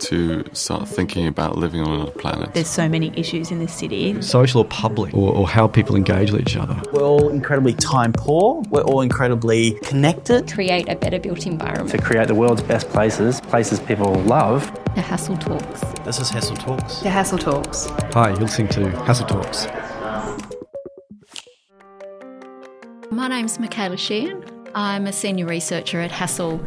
to start thinking about living on another planet. There's so many issues in this city. Social or public, or, or how people engage with each other. We're all incredibly time poor. We're all incredibly connected. Create a better built environment. To create the world's best places, places people love. The Hassell Talks. This is Hassell Talks. The Hassell Talks. Hi, you're listening to Hassell Talks. My name's Michaela Sheehan. I'm a senior researcher at Hassell.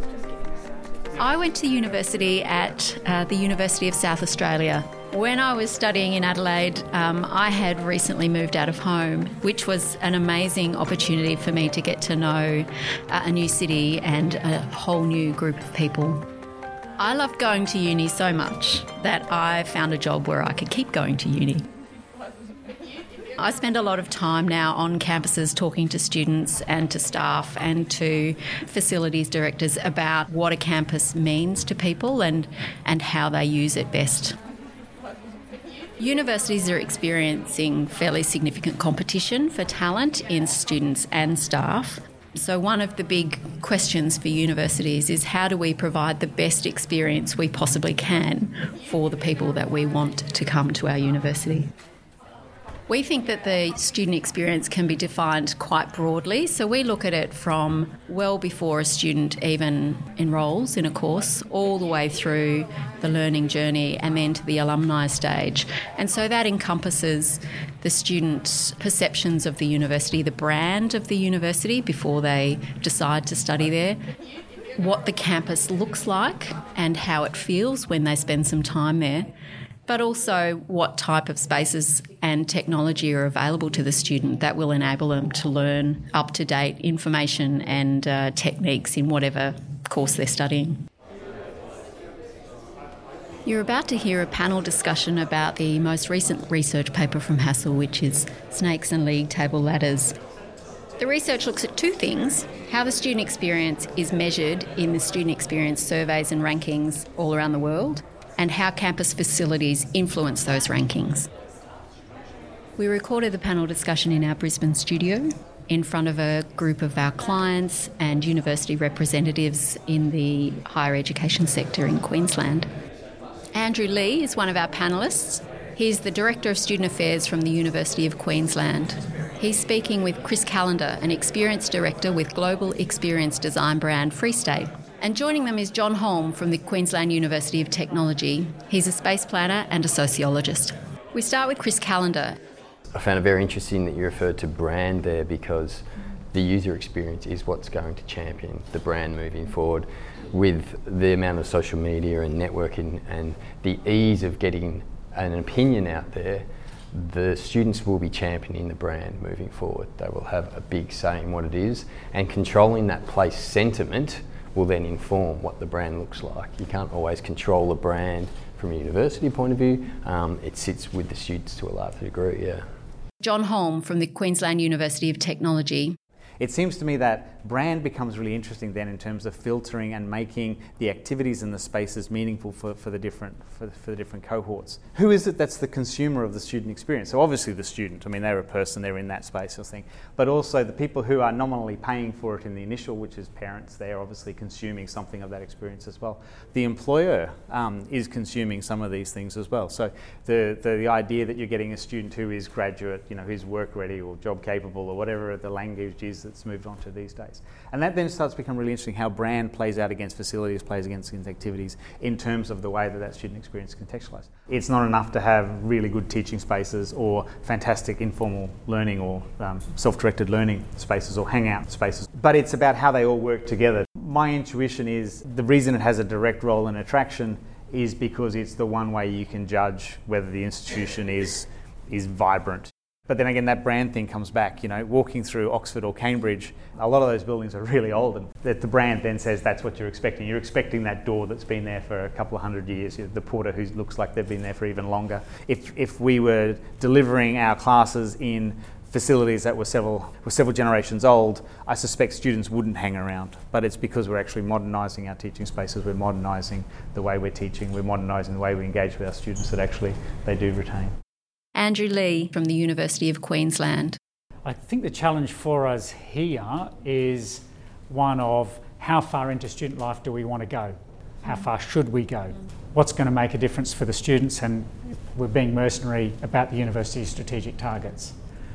I went to university at uh, the University of South Australia. When I was studying in Adelaide, um, I had recently moved out of home, which was an amazing opportunity for me to get to know uh, a new city and a whole new group of people. I loved going to uni so much that I found a job where I could keep going to uni. I spend a lot of time now on campuses talking to students and to staff and to facilities directors about what a campus means to people and, and how they use it best. Universities are experiencing fairly significant competition for talent in students and staff. So, one of the big questions for universities is how do we provide the best experience we possibly can for the people that we want to come to our university? We think that the student experience can be defined quite broadly. So we look at it from well before a student even enrolls in a course, all the way through the learning journey and then to the alumni stage. And so that encompasses the students' perceptions of the university, the brand of the university before they decide to study there what the campus looks like and how it feels when they spend some time there but also what type of spaces and technology are available to the student that will enable them to learn up to date information and uh, techniques in whatever course they're studying. You're about to hear a panel discussion about the most recent research paper from Hassell, which is Snakes and League Table Ladders. The research looks at two things how the student experience is measured in the student experience surveys and rankings all around the world, and how campus facilities influence those rankings. We recorded the panel discussion in our Brisbane studio in front of a group of our clients and university representatives in the higher education sector in Queensland. Andrew Lee is one of our panellists. He's the Director of Student Affairs from the University of Queensland. He's speaking with Chris Callender, an experienced Director with global experience design brand Free State. And joining them is John Holm from the Queensland University of Technology. He's a space planner and a sociologist. We start with Chris Callender. I found it very interesting that you referred to brand there because the user experience is what's going to champion the brand moving forward with the amount of social media and networking and the ease of getting an opinion out there the students will be championing the brand moving forward. They will have a big say in what it is and controlling that place sentiment will then inform what the brand looks like. You can't always control the brand from a university point of view. Um, it sits with the students to a large degree, yeah. John Holm from the Queensland University of Technology it seems to me that brand becomes really interesting then in terms of filtering and making the activities and the spaces meaningful for, for the different for, for, the different cohorts. Who is it that's the consumer of the student experience? So obviously the student. I mean they're a person, they're in that space or thing. But also the people who are nominally paying for it in the initial, which is parents, they're obviously consuming something of that experience as well. The employer um, is consuming some of these things as well. So the, the, the idea that you're getting a student who is graduate, you know, who's work ready or job capable or whatever the language is that's moved on to these days. And that then starts to become really interesting how brand plays out against facilities, plays against, activities in terms of the way that that student experience is contextualised. It's not enough to have really good teaching spaces or fantastic informal learning or um, self directed learning spaces or hangout spaces, but it's about how they all work together. My intuition is the reason it has a direct role in attraction is because it's the one way you can judge whether the institution is is vibrant. But then again, that brand thing comes back. You know, walking through Oxford or Cambridge, a lot of those buildings are really old, and that the brand then says that's what you're expecting. You're expecting that door that's been there for a couple of hundred years, the porter who looks like they've been there for even longer. If if we were delivering our classes in facilities that were several were several generations old, I suspect students wouldn't hang around. But it's because we're actually modernising our teaching spaces, we're modernising the way we're teaching, we're modernising the way we engage with our students that actually they do retain. Andrew Lee from the University of Queensland. I think the challenge for us here is one of how far into student life do we want to go? How mm. far should we go? What's going to make a difference for the students? And we're being mercenary about the university's strategic targets.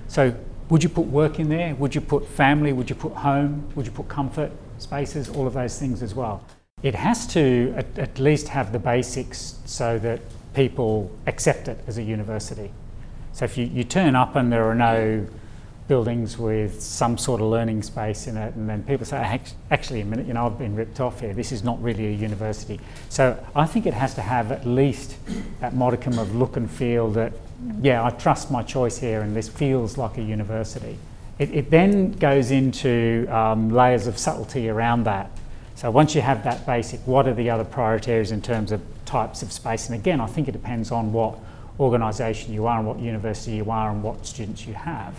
So, would you put work in there? Would you put family? Would you put home? Would you put comfort spaces? All of those things as well. It has to at, at least have the basics so that people accept it as a university. So if you, you turn up and there are no buildings with some sort of learning space in it, and then people say, actually, a minute, you know, I've been ripped off here. This is not really a university. So I think it has to have at least that modicum of look and feel that, yeah, I trust my choice here, and this feels like a university. It, it then goes into um, layers of subtlety around that. So once you have that basic, what are the other priority areas in terms of types of space? And again, I think it depends on what organisation you are and what university you are and what students you have.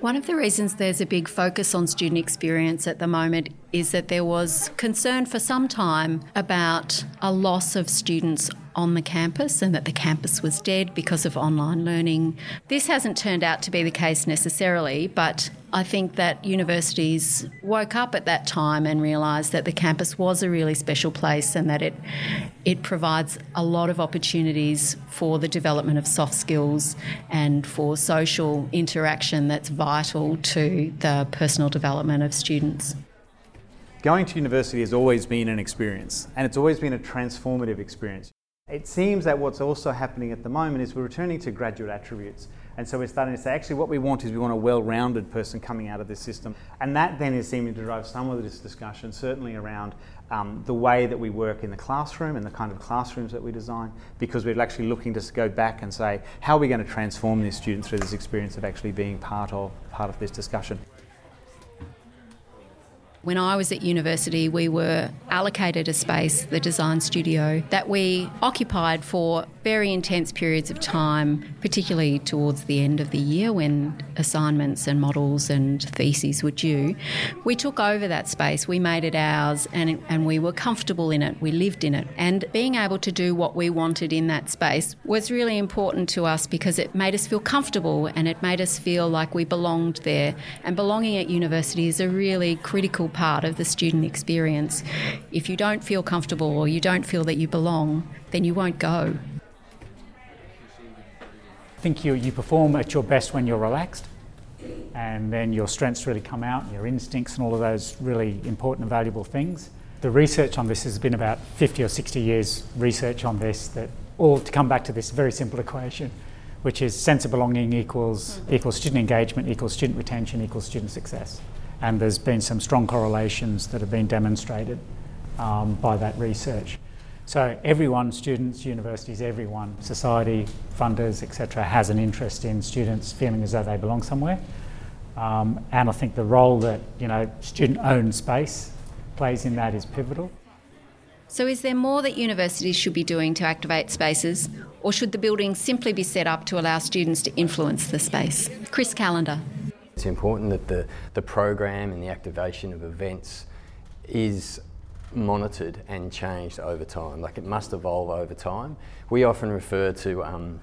One of the reasons there's a big focus on student experience at the moment is that there was concern for some time about a loss of students on the campus and that the campus was dead because of online learning. This hasn't turned out to be the case necessarily, but I think that universities woke up at that time and realised that the campus was a really special place and that it it provides a lot of opportunities for the development of soft skills and for social interaction that's vital to the personal development of students. Going to university has always been an experience, and it's always been a transformative experience. It seems that what's also happening at the moment is we're returning to graduate attributes. And so we're starting to say, actually, what we want is we want a well rounded person coming out of this system. And that then is seeming to drive some of this discussion, certainly around um, the way that we work in the classroom and the kind of classrooms that we design, because we're actually looking to go back and say, how are we going to transform these students through this experience of actually being part of, part of this discussion? When I was at university, we were allocated a space, the design studio, that we occupied for very intense periods of time, particularly towards the end of the year when assignments and models and theses were due. We took over that space, we made it ours, and, and we were comfortable in it, we lived in it. And being able to do what we wanted in that space was really important to us because it made us feel comfortable and it made us feel like we belonged there. And belonging at university is a really critical part of the student experience. If you don't feel comfortable or you don't feel that you belong, then you won't go. I think you, you perform at your best when you're relaxed, and then your strengths really come out, your instincts, and all of those really important and valuable things. The research on this has been about 50 or 60 years research on this that all to come back to this very simple equation which is sense of belonging equals equals student engagement equals student retention equals student success and there's been some strong correlations that have been demonstrated um, by that research. So everyone, students, universities, everyone, society, funders, etc., has an interest in students feeling as though they belong somewhere. Um, and I think the role that you know student-owned space plays in that is pivotal. So, is there more that universities should be doing to activate spaces, or should the building simply be set up to allow students to influence the space? Chris Callender. It's important that the, the program and the activation of events is monitored and changed over time. Like it must evolve over time. We often refer to um,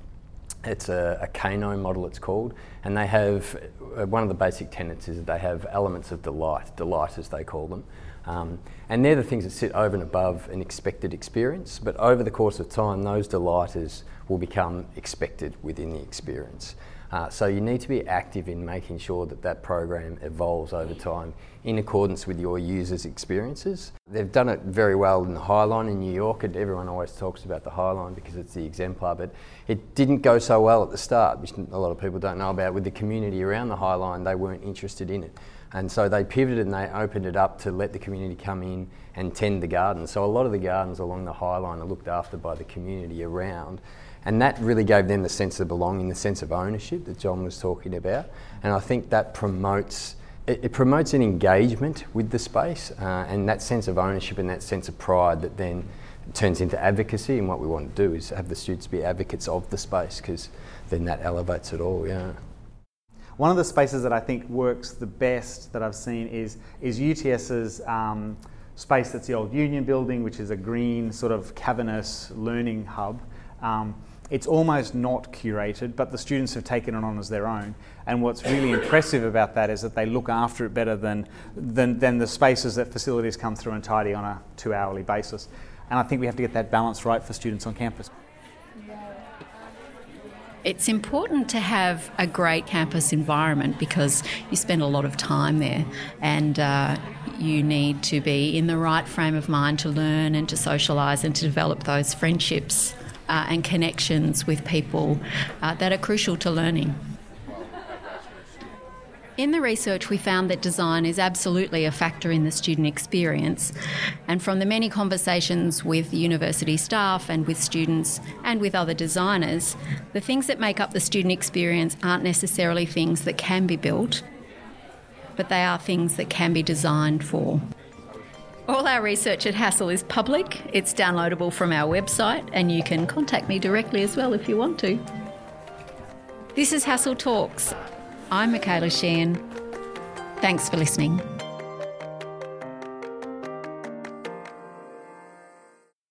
it's a, a Kano model, it's called, and they have uh, one of the basic tenets is that they have elements of delight, delight as they call them. Um, and they're the things that sit over and above an expected experience, but over the course of time, those delighters will become expected within the experience. Uh, so you need to be active in making sure that that program evolves over time in accordance with your users' experiences. They've done it very well in the High Line in New York, and everyone always talks about the High Line because it's the exemplar, but it didn't go so well at the start, which a lot of people don't know about. With the community around the High Line, they weren't interested in it. And so they pivoted and they opened it up to let the community come in and tend the gardens. So a lot of the gardens along the High Line are looked after by the community around. And that really gave them the sense of belonging, the sense of ownership that John was talking about. And I think that promotes it, it promotes an engagement with the space uh, and that sense of ownership and that sense of pride that then turns into advocacy. And what we want to do is have the students be advocates of the space because then that elevates it all. Yeah. One of the spaces that I think works the best that I've seen is is UTS's um, space that's the old Union Building, which is a green sort of cavernous learning hub. Um, It's almost not curated, but the students have taken it on as their own. And what's really impressive about that is that they look after it better than, than, than the spaces that facilities come through and tidy on a two hourly basis. And I think we have to get that balance right for students on campus. It's important to have a great campus environment because you spend a lot of time there and uh, you need to be in the right frame of mind to learn and to socialise and to develop those friendships uh, and connections with people uh, that are crucial to learning. In the research, we found that design is absolutely a factor in the student experience. And from the many conversations with university staff and with students and with other designers, the things that make up the student experience aren't necessarily things that can be built, but they are things that can be designed for. All our research at Hassell is public. It's downloadable from our website, and you can contact me directly as well if you want to. This is Hassell Talks. I'm Michaela Sheehan. Thanks for listening.